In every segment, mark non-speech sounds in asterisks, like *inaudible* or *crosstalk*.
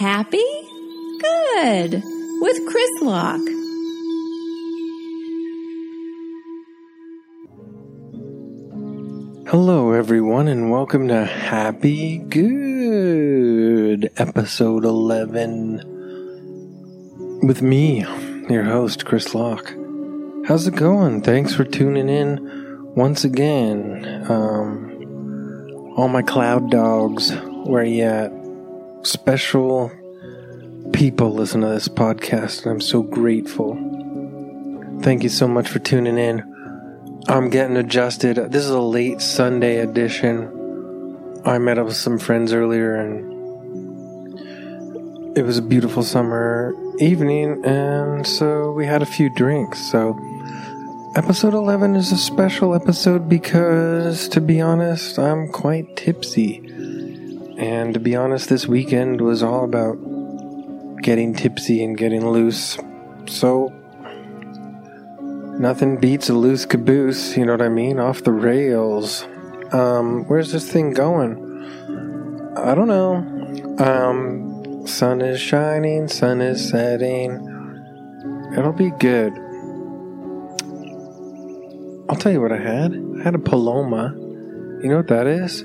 Happy? Good. With Chris Locke. Hello, everyone, and welcome to Happy Good, episode 11. With me, your host, Chris Locke. How's it going? Thanks for tuning in once again. Um, all my cloud dogs, where you at? Special people listen to this podcast, and I'm so grateful. Thank you so much for tuning in. I'm getting adjusted. This is a late Sunday edition. I met up with some friends earlier and it was a beautiful summer evening, and so we had a few drinks. So, episode 11 is a special episode because, to be honest, I'm quite tipsy. And to be honest, this weekend was all about getting tipsy and getting loose. So, Nothing beats a loose caboose, you know what I mean? Off the rails. Um, where's this thing going? I don't know. Um, sun is shining, sun is setting. It'll be good. I'll tell you what I had. I had a Paloma. You know what that is?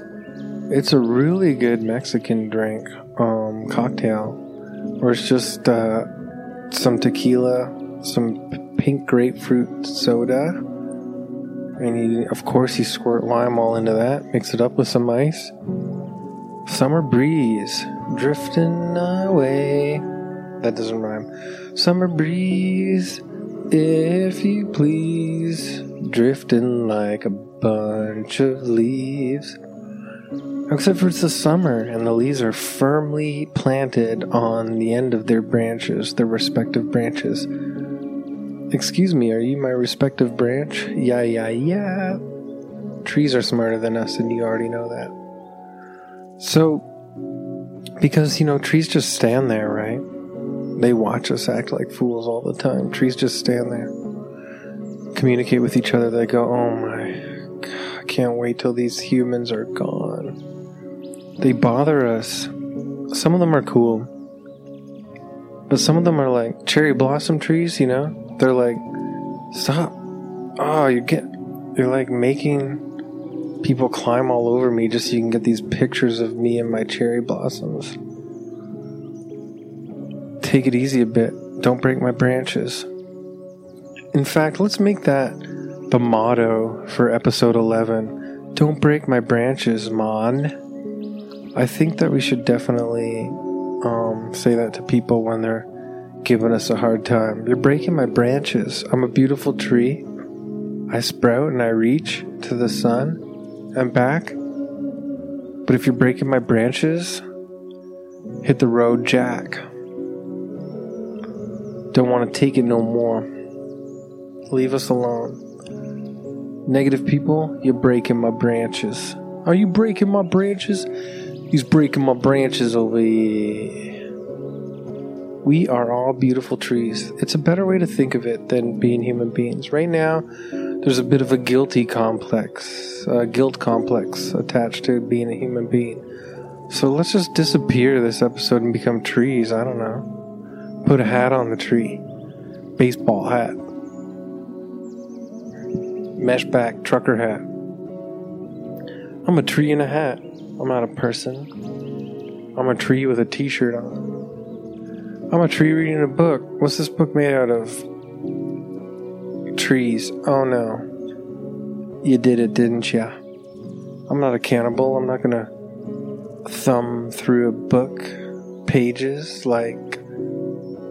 It's a really good Mexican drink, um, cocktail, where it's just uh, some tequila, some pink grapefruit soda. And you, of course, you squirt lime all into that, mix it up with some ice. Summer breeze drifting away. That doesn't rhyme. Summer breeze, if you please, drifting like a bunch of leaves. Except for it's the summer and the leaves are firmly planted on the end of their branches, their respective branches. Excuse me, are you my respective branch? Yeah, yeah, yeah. Trees are smarter than us, and you already know that. So, because, you know, trees just stand there, right? They watch us act like fools all the time. Trees just stand there, communicate with each other. They go, oh my, I can't wait till these humans are gone. They bother us. Some of them are cool, but some of them are like cherry blossom trees, you know? they're like, stop. Oh, you get, you're like making people climb all over me just so you can get these pictures of me and my cherry blossoms. Take it easy a bit. Don't break my branches. In fact, let's make that the motto for episode 11. Don't break my branches, Mon. I think that we should definitely um, say that to people when they're giving us a hard time. You're breaking my branches. I'm a beautiful tree. I sprout and I reach to the sun and back. But if you're breaking my branches, hit the road, Jack. Don't want to take it no more. Leave us alone. Negative people, you're breaking my branches. Are you breaking my branches? He's breaking my branches over here. We are all beautiful trees. It's a better way to think of it than being human beings. Right now, there's a bit of a guilty complex, a guilt complex attached to being a human being. So let's just disappear this episode and become trees. I don't know. Put a hat on the tree. Baseball hat. Mesh back trucker hat. I'm a tree in a hat. I'm not a person. I'm a tree with a t shirt on. I'm a tree reading a book. What's this book made out of? Trees. Oh no. You did it, didn't ya? I'm not a cannibal. I'm not gonna thumb through a book pages like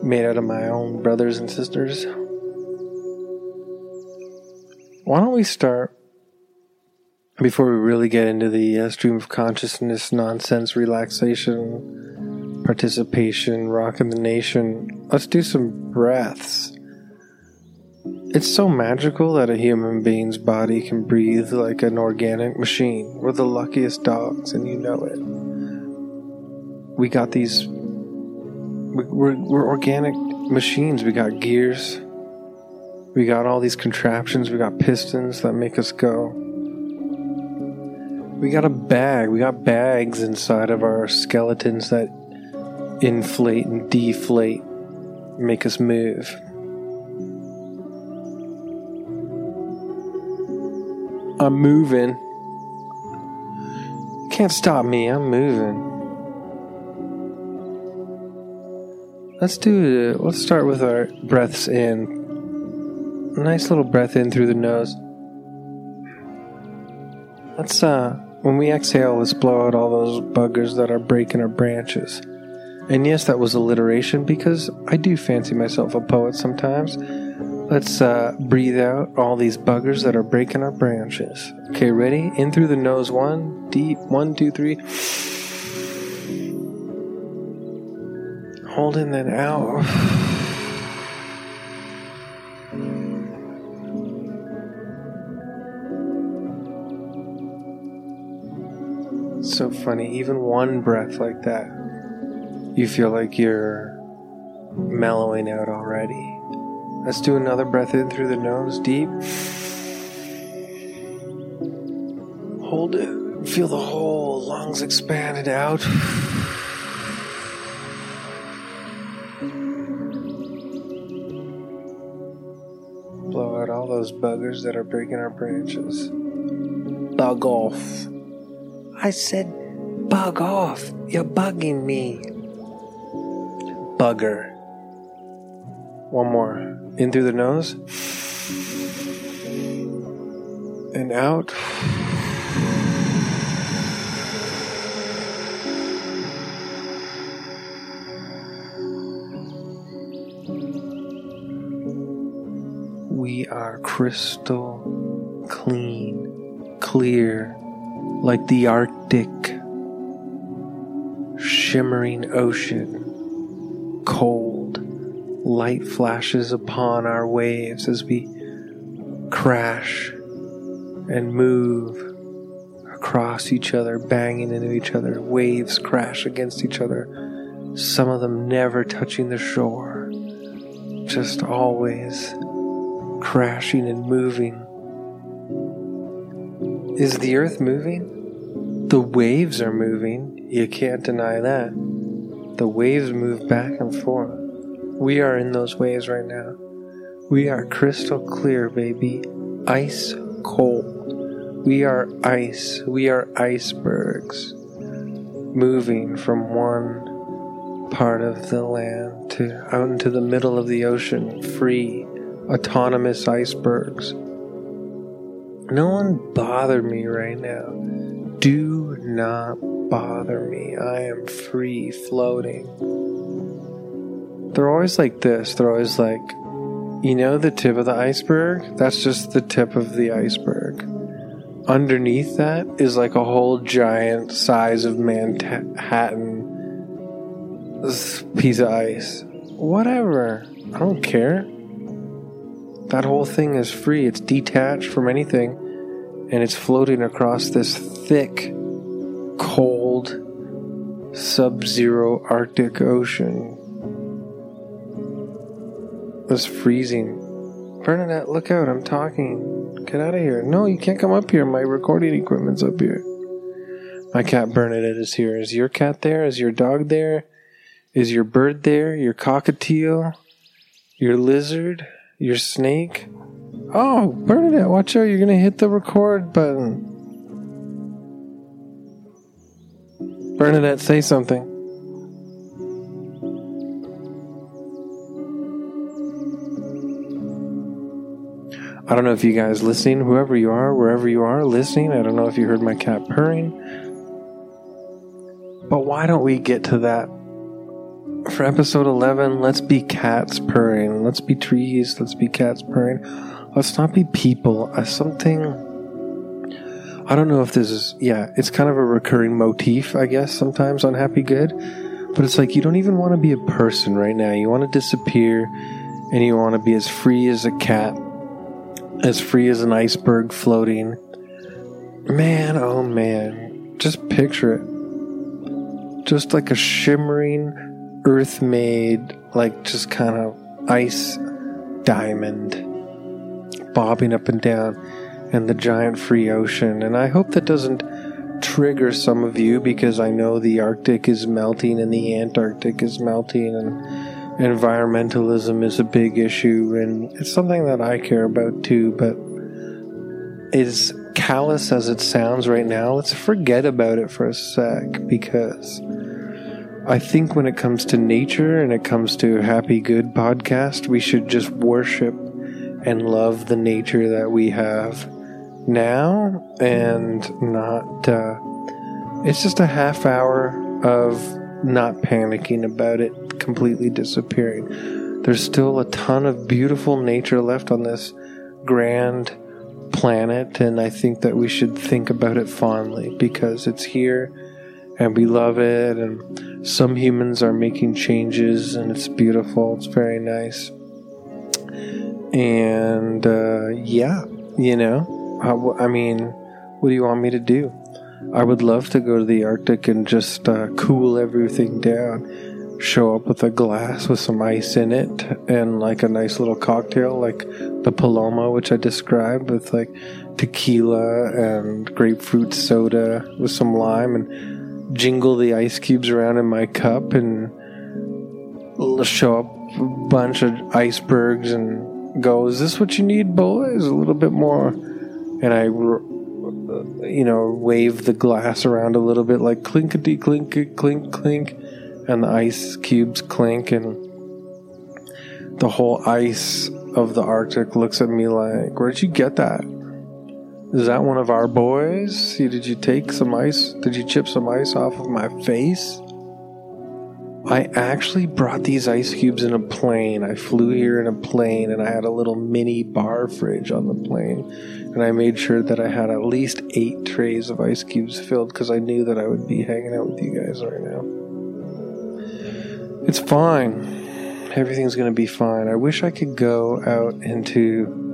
made out of my own brothers and sisters. Why don't we start before we really get into the uh, stream of consciousness nonsense relaxation participation, rocking the nation. Let's do some breaths. It's so magical that a human being's body can breathe like an organic machine. We're the luckiest dogs, and you know it. We got these. We're, we're organic machines. We got gears. We got all these contraptions. We got pistons that make us go. We got a bag. We got bags inside of our skeletons that inflate and deflate, make us move. I'm moving. Can't stop me, I'm moving. Let's do it. Let's start with our breaths in. Nice little breath in through the nose. Let's, uh, when we exhale, let's blow out all those buggers that are breaking our branches. And yes, that was alliteration because I do fancy myself a poet sometimes. Let's uh, breathe out all these buggers that are breaking our branches. Okay, ready? In through the nose, one, deep, one, two, three. Holding that out. So funny. Even one breath like that, you feel like you're mellowing out already. Let's do another breath in through the nose, deep. Hold it. Feel the whole lungs expanded out. Blow out all those buggers that are breaking our branches. Bug off. I said, bug off. You're bugging me. Bugger. One more. In through the nose. And out. We are crystal clean, clear, like the Arctic, shimmering ocean, cold, light flashes upon our waves as we crash and move across each other, banging into each other. Waves crash against each other, some of them never touching the shore, just always crashing and moving. Is the earth moving? The waves are moving. You can't deny that. The waves move back and forth. We are in those waves right now. We are crystal clear, baby. Ice cold. We are ice. We are icebergs. Moving from one part of the land to out into the middle of the ocean, free, autonomous icebergs. No one bother me right now. Do not bother me. I am free floating. They're always like this. They're always like, you know, the tip of the iceberg? That's just the tip of the iceberg. Underneath that is like a whole giant size of Manhattan piece of ice. Whatever. I don't care. That whole thing is free. It's detached from anything and it's floating across this thick, cold, sub zero Arctic Ocean. It's freezing. Bernadette, look out, I'm talking. Get out of here. No, you can't come up here. My recording equipment's up here. My cat Bernadette is here. Is your cat there? Is your dog there? Is your bird there? Your cockatiel? Your lizard? Your snake? Oh, Bernadette, watch out. You're going to hit the record button. Bernadette, say something. I don't know if you guys listening, whoever you are, wherever you are listening, I don't know if you heard my cat purring. But why don't we get to that? For episode 11, let's be cats purring. Let's be trees. Let's be cats purring. Let's not be people. Uh, something. I don't know if this is. Yeah, it's kind of a recurring motif, I guess, sometimes on Happy Good. But it's like you don't even want to be a person right now. You want to disappear and you want to be as free as a cat as free as an iceberg floating. Man, oh man, just picture it. Just like a shimmering, earth made, like just kind of ice diamond bobbing up and down in the giant free ocean. And I hope that doesn't trigger some of you because I know the Arctic is melting and the Antarctic is melting and environmentalism is a big issue and it's something that I care about too, but as callous as it sounds right now, let's forget about it for a sec because I think when it comes to nature and it comes to Happy Good podcast, we should just worship and love the nature that we have now and not. Uh, it's just a half hour of not panicking about it completely disappearing. There's still a ton of beautiful nature left on this grand planet, and I think that we should think about it fondly because it's here and we love it. And some humans are making changes, and it's beautiful. It's very nice. And uh, yeah, you know, I, I, mean, what do you want me to do? I would love to go to the Arctic and just uh, cool everything down. Show up with a glass with some ice in it and like a nice little cocktail, like the Paloma, which I described, with like tequila and grapefruit soda with some lime and jingle the ice cubes around in my cup and show up a bunch of icebergs and go, Is this what you need, boys? A little bit more. And I, uh, you know, wave the glass around a little bit like clinkety clink, clink, clink. And the ice cubes clink, and the whole ice of the Arctic looks at me like, Where'd you get that? Is that one of our boys? See, did you take some ice? Did you chip some ice off of my face? I actually brought these ice cubes in a plane. I flew here in a plane and I had a little mini bar fridge on the plane. And I made sure that I had at least eight trays of ice cubes filled because I knew that I would be hanging out with you guys right now. It's fine. Everything's going to be fine. I wish I could go out into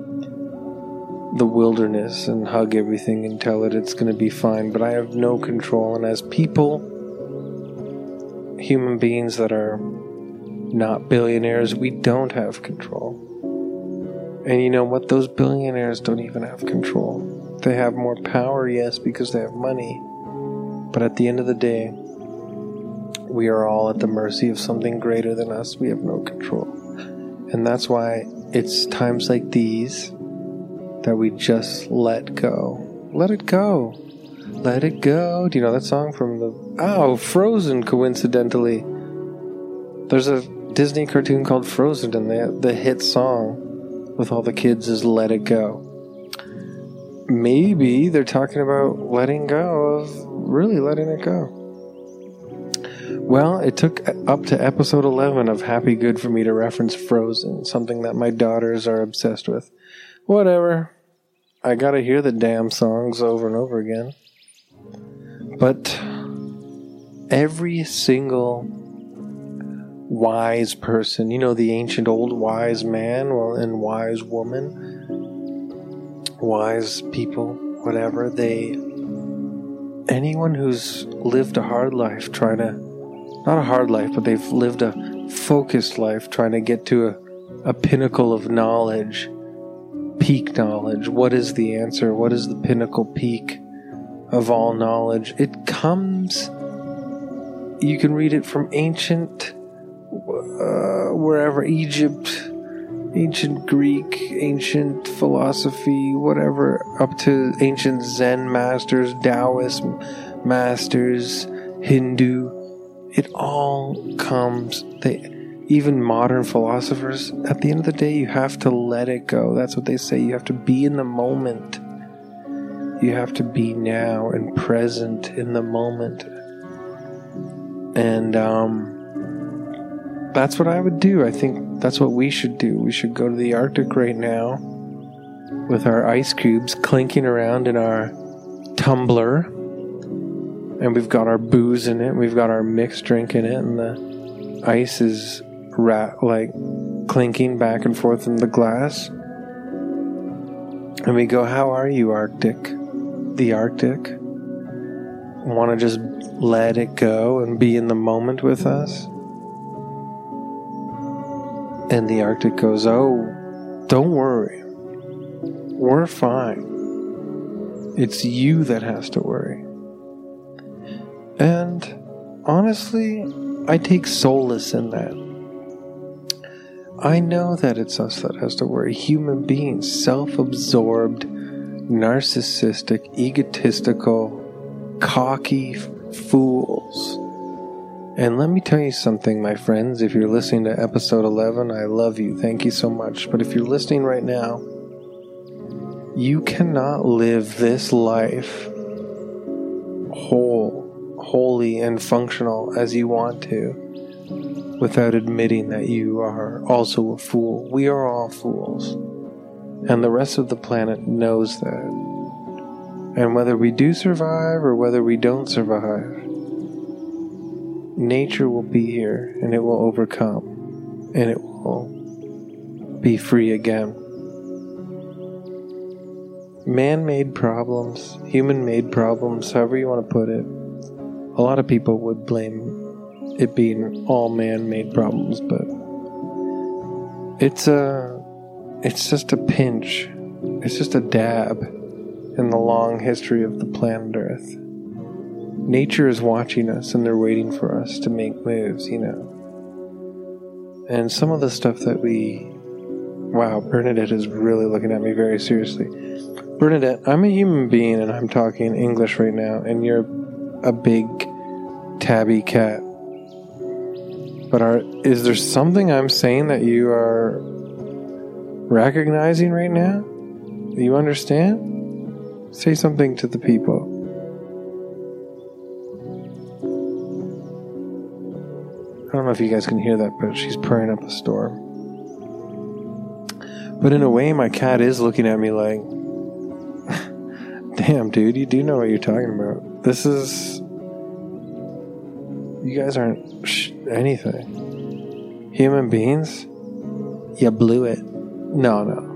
the wilderness and hug everything and tell it it's going to be fine, but I have no control. And as people, human beings that are not billionaires, we don't have control. And you know what? Those billionaires don't even have control. They have more power, yes, because they have money. But at the end of the day, we are all at the mercy of something greater than us. We have no control. And that's why it's times like these that we just let go. Let it go. Let it go. Do you know that song from the. Oh, Frozen, coincidentally. There's a Disney cartoon called Frozen, and the, the hit song with all the kids is Let It Go. Maybe they're talking about letting go of really letting it go. Well, it took up to episode 11 of Happy Good for me to reference Frozen, something that my daughters are obsessed with. Whatever. I gotta hear the damn songs over and over again. But every single wise person, you know, the ancient old wise man and wise woman, wise people, whatever, they, anyone who's lived a hard life trying to, not a hard life, but they've lived a focused life trying to get to a, a pinnacle of knowledge peak knowledge. What is the answer? What is the pinnacle peak of all knowledge? It comes, you can read it from ancient, uh, wherever, Egypt, ancient Greek, ancient philosophy, whatever, up to ancient Zen masters, Taoist masters, Hindu. It all comes. They, even modern philosophers, at the end of the day, you have to let it go. That's what they say. You have to be in the moment. You have to be now and present in the moment. And um, that's what I would do. I think that's what we should do. We should go to the Arctic right now with our ice cubes clinking around in our tumbler. And we've got our booze in it. We've got our mixed drink in it. And the ice is rat like clinking back and forth in the glass. And we go, How are you, Arctic? The Arctic? Want to just let it go and be in the moment with us? And the Arctic goes, Oh, don't worry. We're fine. It's you that has to worry. And honestly, I take solace in that. I know that it's us that has to worry. Human beings, self absorbed, narcissistic, egotistical, cocky fools. And let me tell you something, my friends. If you're listening to episode 11, I love you. Thank you so much. But if you're listening right now, you cannot live this life whole, holy, and functional as you want to without admitting that you are also a fool. We are all fools. And the rest of the planet knows that. And whether we do survive or whether we don't survive, nature will be here and it will overcome and it will be free again. Man made problems, human made problems, however you want to put it, a lot of people would blame it being all man-made problems, but it's a it's just a pinch. It's just a dab in the long history of the planet Earth. Nature is watching us and they're waiting for us to make moves, you know. And some of the stuff that we wow, Bernadette is really looking at me very seriously. Bernadette, I'm a human being and I'm talking English right now, and you're a big tabby cat. But are is there something I'm saying that you are recognizing right now? You understand? Say something to the people. I don't know if you guys can hear that, but she's purring up a storm. But in a way, my cat is looking at me like, *laughs* damn, dude, you do know what you're talking about. This is. You guys aren't sh- anything. Human beings? You blew it. No, no.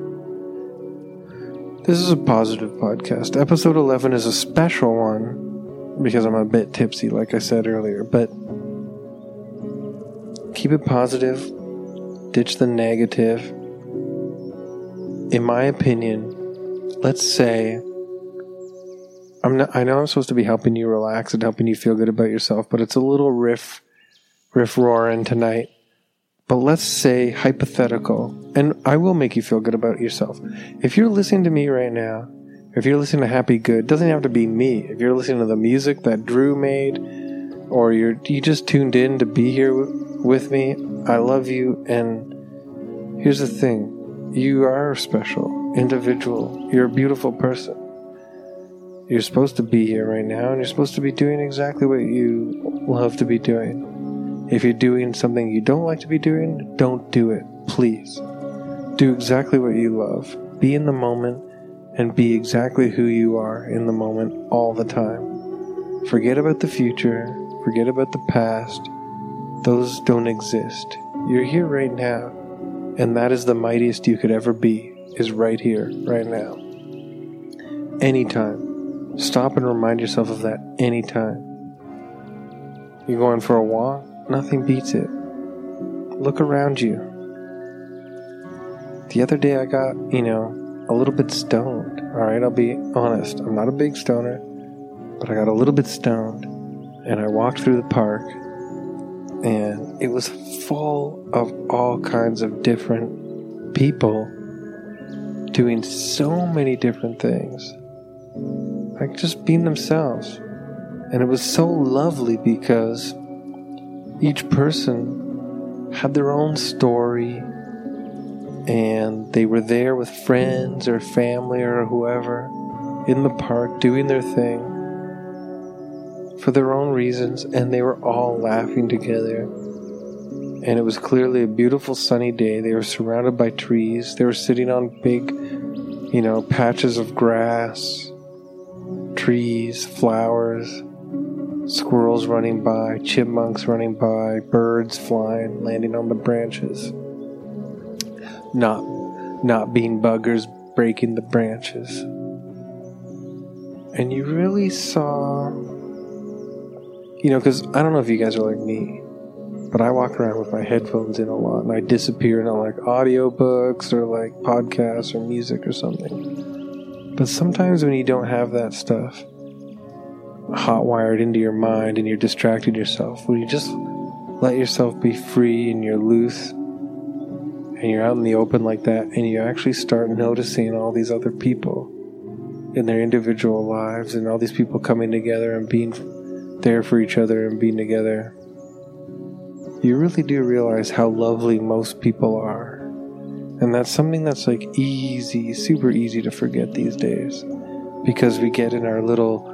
This is a positive podcast. Episode 11 is a special one because I'm a bit tipsy, like I said earlier, but keep it positive, ditch the negative. In my opinion, let's say I'm not, I know I'm supposed to be helping you relax and helping you feel good about yourself, but it's a little riff riff roaring tonight. But let's say hypothetical, and I will make you feel good about yourself. If you're listening to me right now, if you're listening to Happy Good, doesn't have to be me. If you're listening to the music that Drew made, or you're you just tuned in to be here with me, I love you. And here's the thing: you are special individual. You're a beautiful person. You're supposed to be here right now, and you're supposed to be doing exactly what you love to be doing. If you're doing something you don't like to be doing, don't do it, please. Do exactly what you love. Be in the moment and be exactly who you are in the moment all the time. Forget about the future, forget about the past. Those don't exist. You're here right now, and that is the mightiest you could ever be, is right here, right now. Anytime. Stop and remind yourself of that anytime. You're going for a walk? Nothing beats it. Look around you. The other day I got, you know, a little bit stoned. Alright, I'll be honest. I'm not a big stoner, but I got a little bit stoned. And I walked through the park, and it was full of all kinds of different people doing so many different things. Like just being themselves. And it was so lovely because each person had their own story and they were there with friends or family or whoever in the park doing their thing for their own reasons and they were all laughing together. And it was clearly a beautiful sunny day. They were surrounded by trees. They were sitting on big you know patches of grass trees flowers Squirrels running by, chipmunks running by, birds flying, landing on the branches. Not, not being buggers breaking the branches. And you really saw, you know, because I don't know if you guys are like me, but I walk around with my headphones in a lot and I disappear into like audiobooks or like podcasts or music or something. But sometimes when you don't have that stuff, hot wired into your mind and you're distracted yourself, when you just let yourself be free and you're loose and you're out in the open like that and you actually start noticing all these other people in their individual lives and all these people coming together and being there for each other and being together, you really do realize how lovely most people are. And that's something that's like easy, super easy to forget these days because we get in our little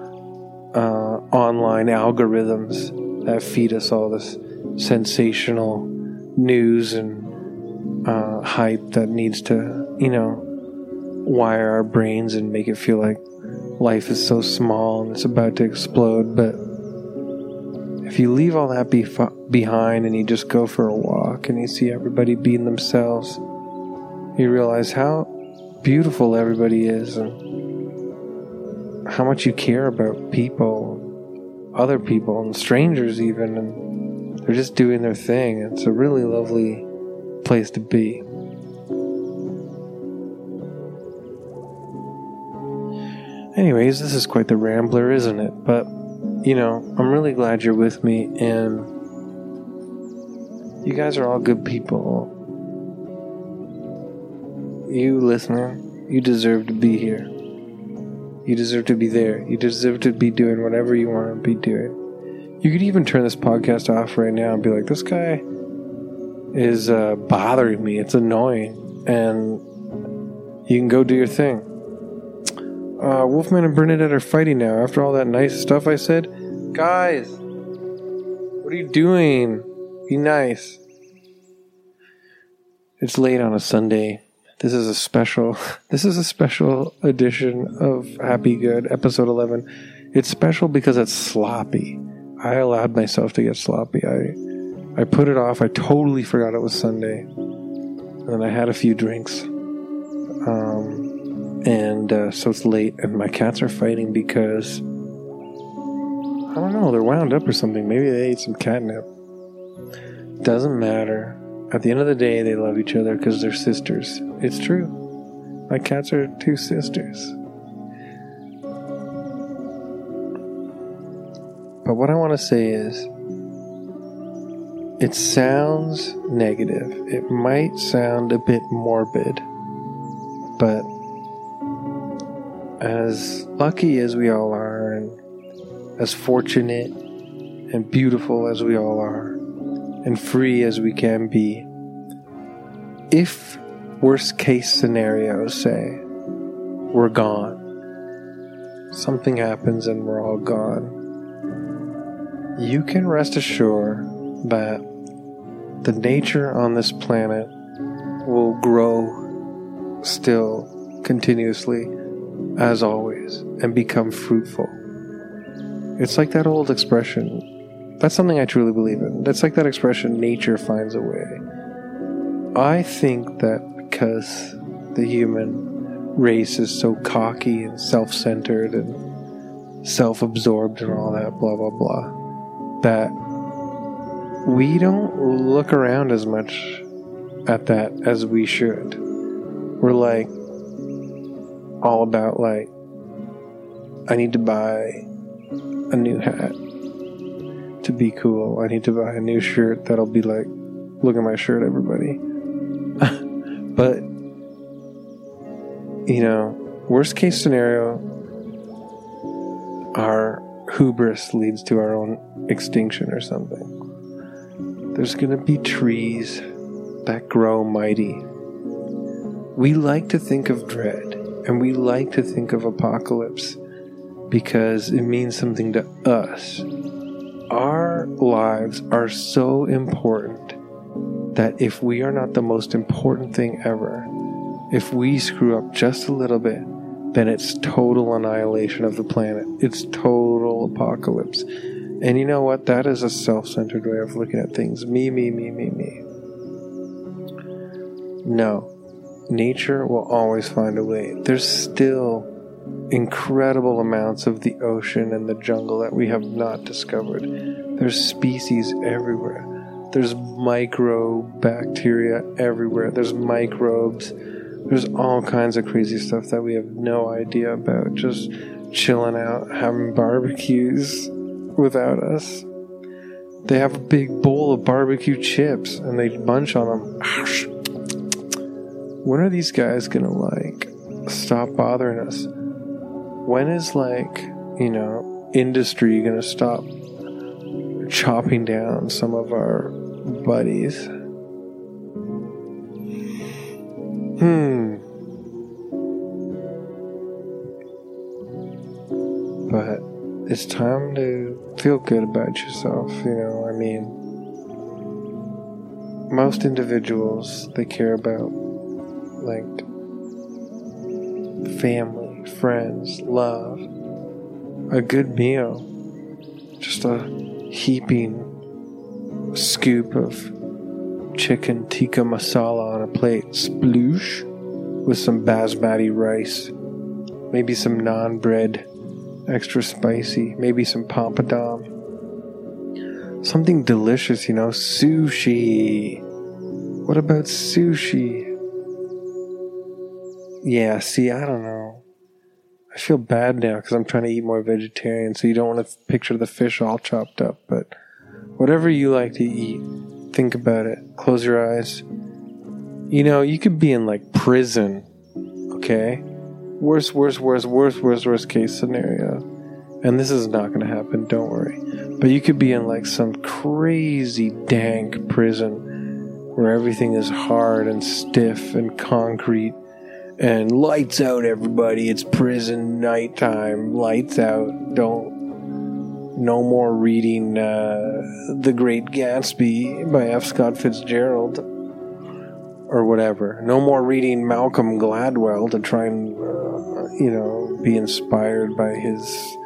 uh, online algorithms that feed us all this sensational news and uh, hype that needs to, you know, wire our brains and make it feel like life is so small and it's about to explode. But if you leave all that behind and you just go for a walk and you see everybody being themselves, you realize how beautiful everybody is and how much you care about people, other people, and strangers, even. And they're just doing their thing. It's a really lovely place to be. Anyways, this is quite the rambler, isn't it? But, you know, I'm really glad you're with me, and you guys are all good people. You listener, you deserve to be here. You deserve to be there. You deserve to be doing whatever you want to be doing. You could even turn this podcast off right now and be like, this guy is uh, bothering me. It's annoying. And you can go do your thing. Uh, Wolfman and Bernadette are fighting now. After all that nice stuff I said, guys, what are you doing? Be nice. It's late on a Sunday. This is a special. *laughs* This is a special edition of Happy Good, episode eleven. It's special because it's sloppy. I allowed myself to get sloppy. I I put it off. I totally forgot it was Sunday, and then I had a few drinks. Um, and uh, so it's late, and my cats are fighting because I don't know, they're wound up or something. Maybe they ate some catnip. Doesn't matter. At the end of the day, they love each other because they're sisters. It's true. My cats are two sisters. But what I want to say is, it sounds negative. It might sound a bit morbid, but as lucky as we all are, and as fortunate and beautiful as we all are, and free as we can be, if worst case scenarios say we're gone, something happens and we're all gone, you can rest assured that the nature on this planet will grow still continuously as always, and become fruitful. It's like that old expression. That's something I truly believe in. That's like that expression, nature finds a way. I think that because the human race is so cocky and self centered and self absorbed and all that, blah, blah, blah, that we don't look around as much at that as we should. We're like, all about like I need to buy a new hat to be cool. I need to buy a new shirt that'll be like, look at my shirt, everybody. *laughs* but you know, worst case scenario, our hubris leads to our own extinction or something. There's gonna be trees that grow mighty. We like to think of dread and we like to think of apocalypse because it means something to us. Our lives are so important that if we are not the most important thing ever, if we screw up just a little bit, then it's total annihilation of the planet. It's total apocalypse. And you know what? That is a self centered way of looking at things. Me, me, me, me, me. No nature will always find a way. There's still incredible amounts of the ocean and the jungle that we have not discovered. There's species everywhere. There's microbacteria everywhere. There's microbes. There's all kinds of crazy stuff that we have no idea about. Just chilling out, having barbecues without us. They have a big bowl of barbecue chips and they munch on them. When are these guys gonna like stop bothering us? When is like, you know, industry gonna stop chopping down some of our buddies? Hmm. But it's time to feel good about yourself, you know. I mean, most individuals, they care about like family, friends, love, a good meal, just a heaping scoop of chicken tikka masala on a plate, sploosh, with some basmati rice, maybe some naan bread, extra spicy, maybe some papadum. Something delicious, you know, sushi. What about sushi? Yeah, see, I don't know. I feel bad now because I'm trying to eat more vegetarian, so you don't want to picture the fish all chopped up, but whatever you like to eat, think about it. Close your eyes. You know, you could be in like prison, okay? Worst, worst, worst, worst, worst, worst case scenario. And this is not going to happen, don't worry. But you could be in like some crazy dank prison where everything is hard and stiff and concrete and lights out everybody. It's prison nighttime. Lights out. Don't. No more reading uh, The Great Gatsby by F. Scott Fitzgerald or whatever. No more reading Malcolm Gladwell to try and, uh, you know, be inspired by his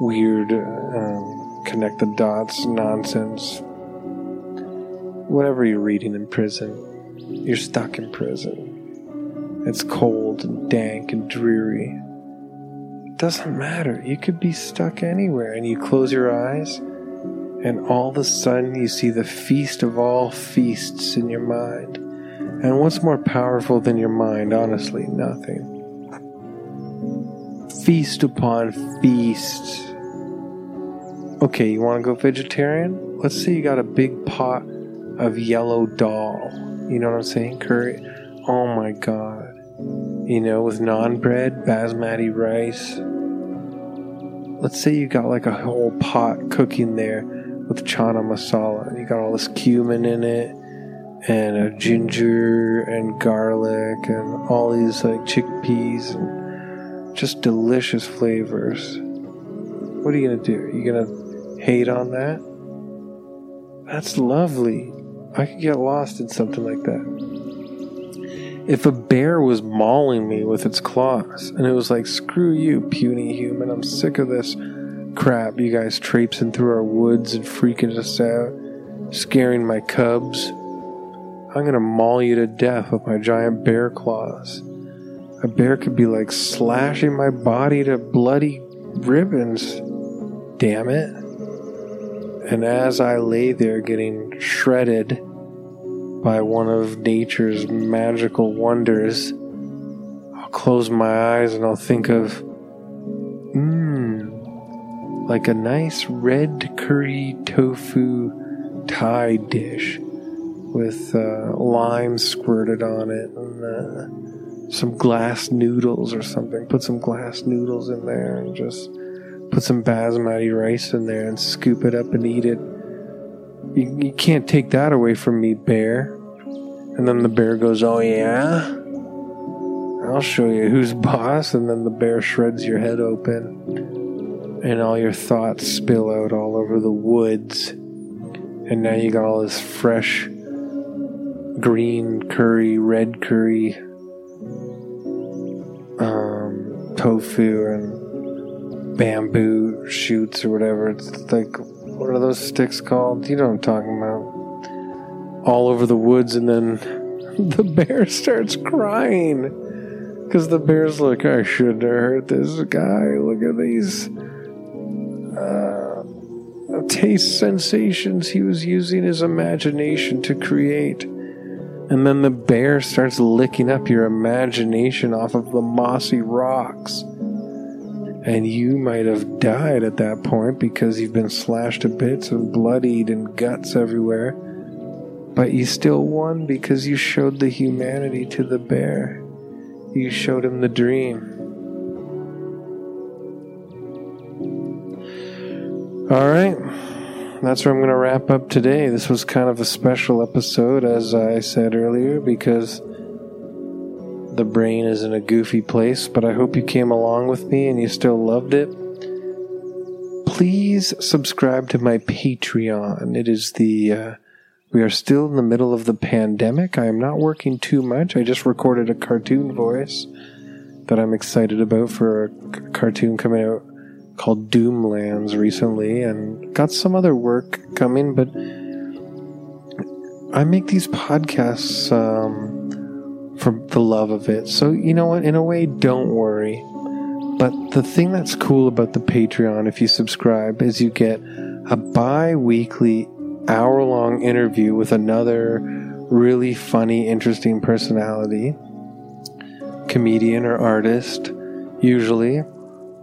weird um, connect the dots nonsense. Whatever you're reading in prison, you're stuck in prison. It's cold and dank and dreary. It doesn't matter. You could be stuck anywhere, and you close your eyes, and all of a sudden you see the feast of all feasts in your mind. And what's more powerful than your mind? Honestly, nothing. Feast upon feast. Okay, you want to go vegetarian? Let's say you got a big pot of yellow dal. You know what I'm saying? Curry. Oh my god. You know, with naan bread, basmati rice. Let's say you got like a whole pot cooking there with chana masala. You got all this cumin in it and ginger and garlic and all these like chickpeas and just delicious flavors. What are you gonna do? Are you gonna hate on that? That's lovely. I could get lost in something like that. If a bear was mauling me with its claws and it was like, screw you, puny human, I'm sick of this crap, you guys traipsing through our woods and freaking us out, scaring my cubs. I'm gonna maul you to death with my giant bear claws. A bear could be like slashing my body to bloody ribbons. Damn it. And as I lay there getting shredded by one of nature's magical wonders, I'll close my eyes and I'll think of, mmm, like a nice red curry tofu Thai dish with uh, lime squirted on it and uh, some glass noodles or something. Put some glass noodles in there and just put some basmati rice in there and scoop it up and eat it. You, you can't take that away from me, bear. And then the bear goes, Oh, yeah? I'll show you who's boss. And then the bear shreds your head open, and all your thoughts spill out all over the woods. And now you got all this fresh green curry, red curry, um, tofu, and bamboo shoots or whatever. It's like, what are those sticks called? You know what I'm talking about. All over the woods, and then the bear starts crying. Because the bear's like, I shouldn't have hurt this guy. Look at these uh, taste sensations he was using his imagination to create. And then the bear starts licking up your imagination off of the mossy rocks. and you might have died at that point because you've been slashed to bits and bloodied and guts everywhere. But you still won because you showed the humanity to the bear. You showed him the dream. All right. That's where I'm going to wrap up today. This was kind of a special episode, as I said earlier, because the brain is in a goofy place, but I hope you came along with me and you still loved it. Please subscribe to my Patreon. It is the. Uh, we are still in the middle of the pandemic. I am not working too much. I just recorded a cartoon voice that I'm excited about for a cartoon coming out called Doomlands recently and got some other work coming, but I make these podcasts um, for the love of it. So, you know what? In a way, don't worry. But the thing that's cool about the Patreon, if you subscribe, is you get a bi weekly, hour long interview with another really funny, interesting personality, comedian or artist, usually.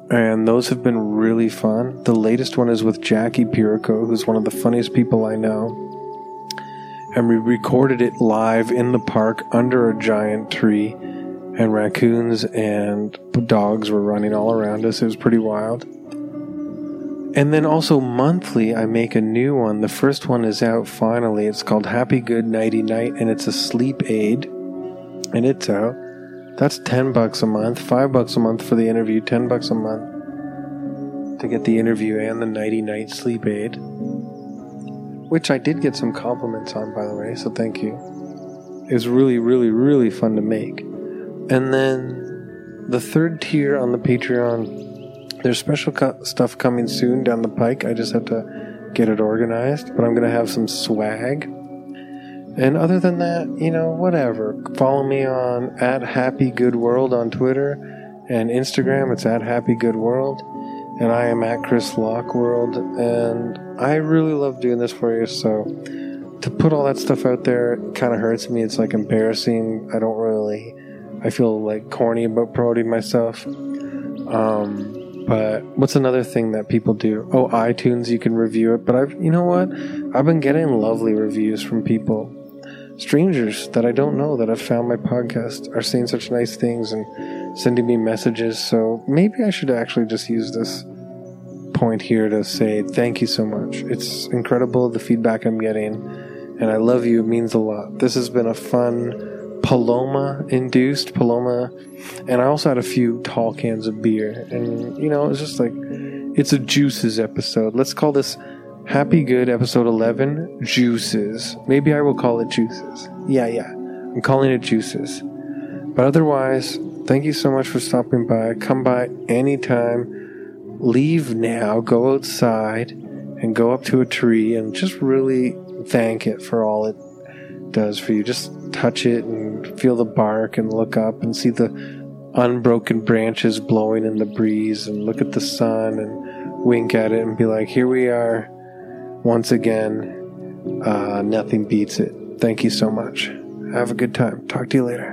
And those have been really fun. The latest one is with Jackie Pirico, who's one of the funniest people I know and we recorded it live in the park under a giant tree and raccoons and dogs were running all around us it was pretty wild and then also monthly i make a new one. The first one is out finally. It's called happy good nighty night and it's a sleep aid. And it's out. That's 10 bucks a month. 5 bucks a month for the interview. 10 bucks a month to get the interview and the nighty night sleep aid which I did get some compliments on, by the way, so thank you. It was really, really, really fun to make. And then the third tier on the Patreon, there's special co- stuff coming soon down the pike. I just have to get it organized, but I'm going to have some swag. And other than that, you know, whatever. Follow me on at Happy Good World on Twitter and Instagram. It's at Happy Good World and I am at Chris Locke World, and I really love doing this for you. So to put all that stuff out there kind of hurts me. It's like embarrassing. I don't really. I feel like corny about promoting myself. Um, but what's another thing that people do? Oh, iTunes, you can review it. But I've, you know what? I've been getting lovely reviews from people, strangers that I don't know that have found my podcast are saying such nice things and sending me messages. So maybe I should actually just use this point here to say thank you so much. It's incredible the feedback I'm getting, and I love you. It means a lot. This has been a fun Paloma induced Paloma, and I also had a few tall cans of beer, and you know, it's just like it's a juices episode. Let's call this Happy Good episode 11 Juices. Maybe I will call it Juices. Yeah, yeah. I'm calling it Juices. But otherwise, thank you so much for stopping by. Come by anytime leave now, go outside, and go up to a tree and just really thank it for all it does for you. Just touch it and feel the bark and look up and see the unbroken branches blowing in the breeze and look at the sun and wink at it and be like, here we are once again. Uh, nothing beats it. Thank you so much. Have a good time. Talk to you later.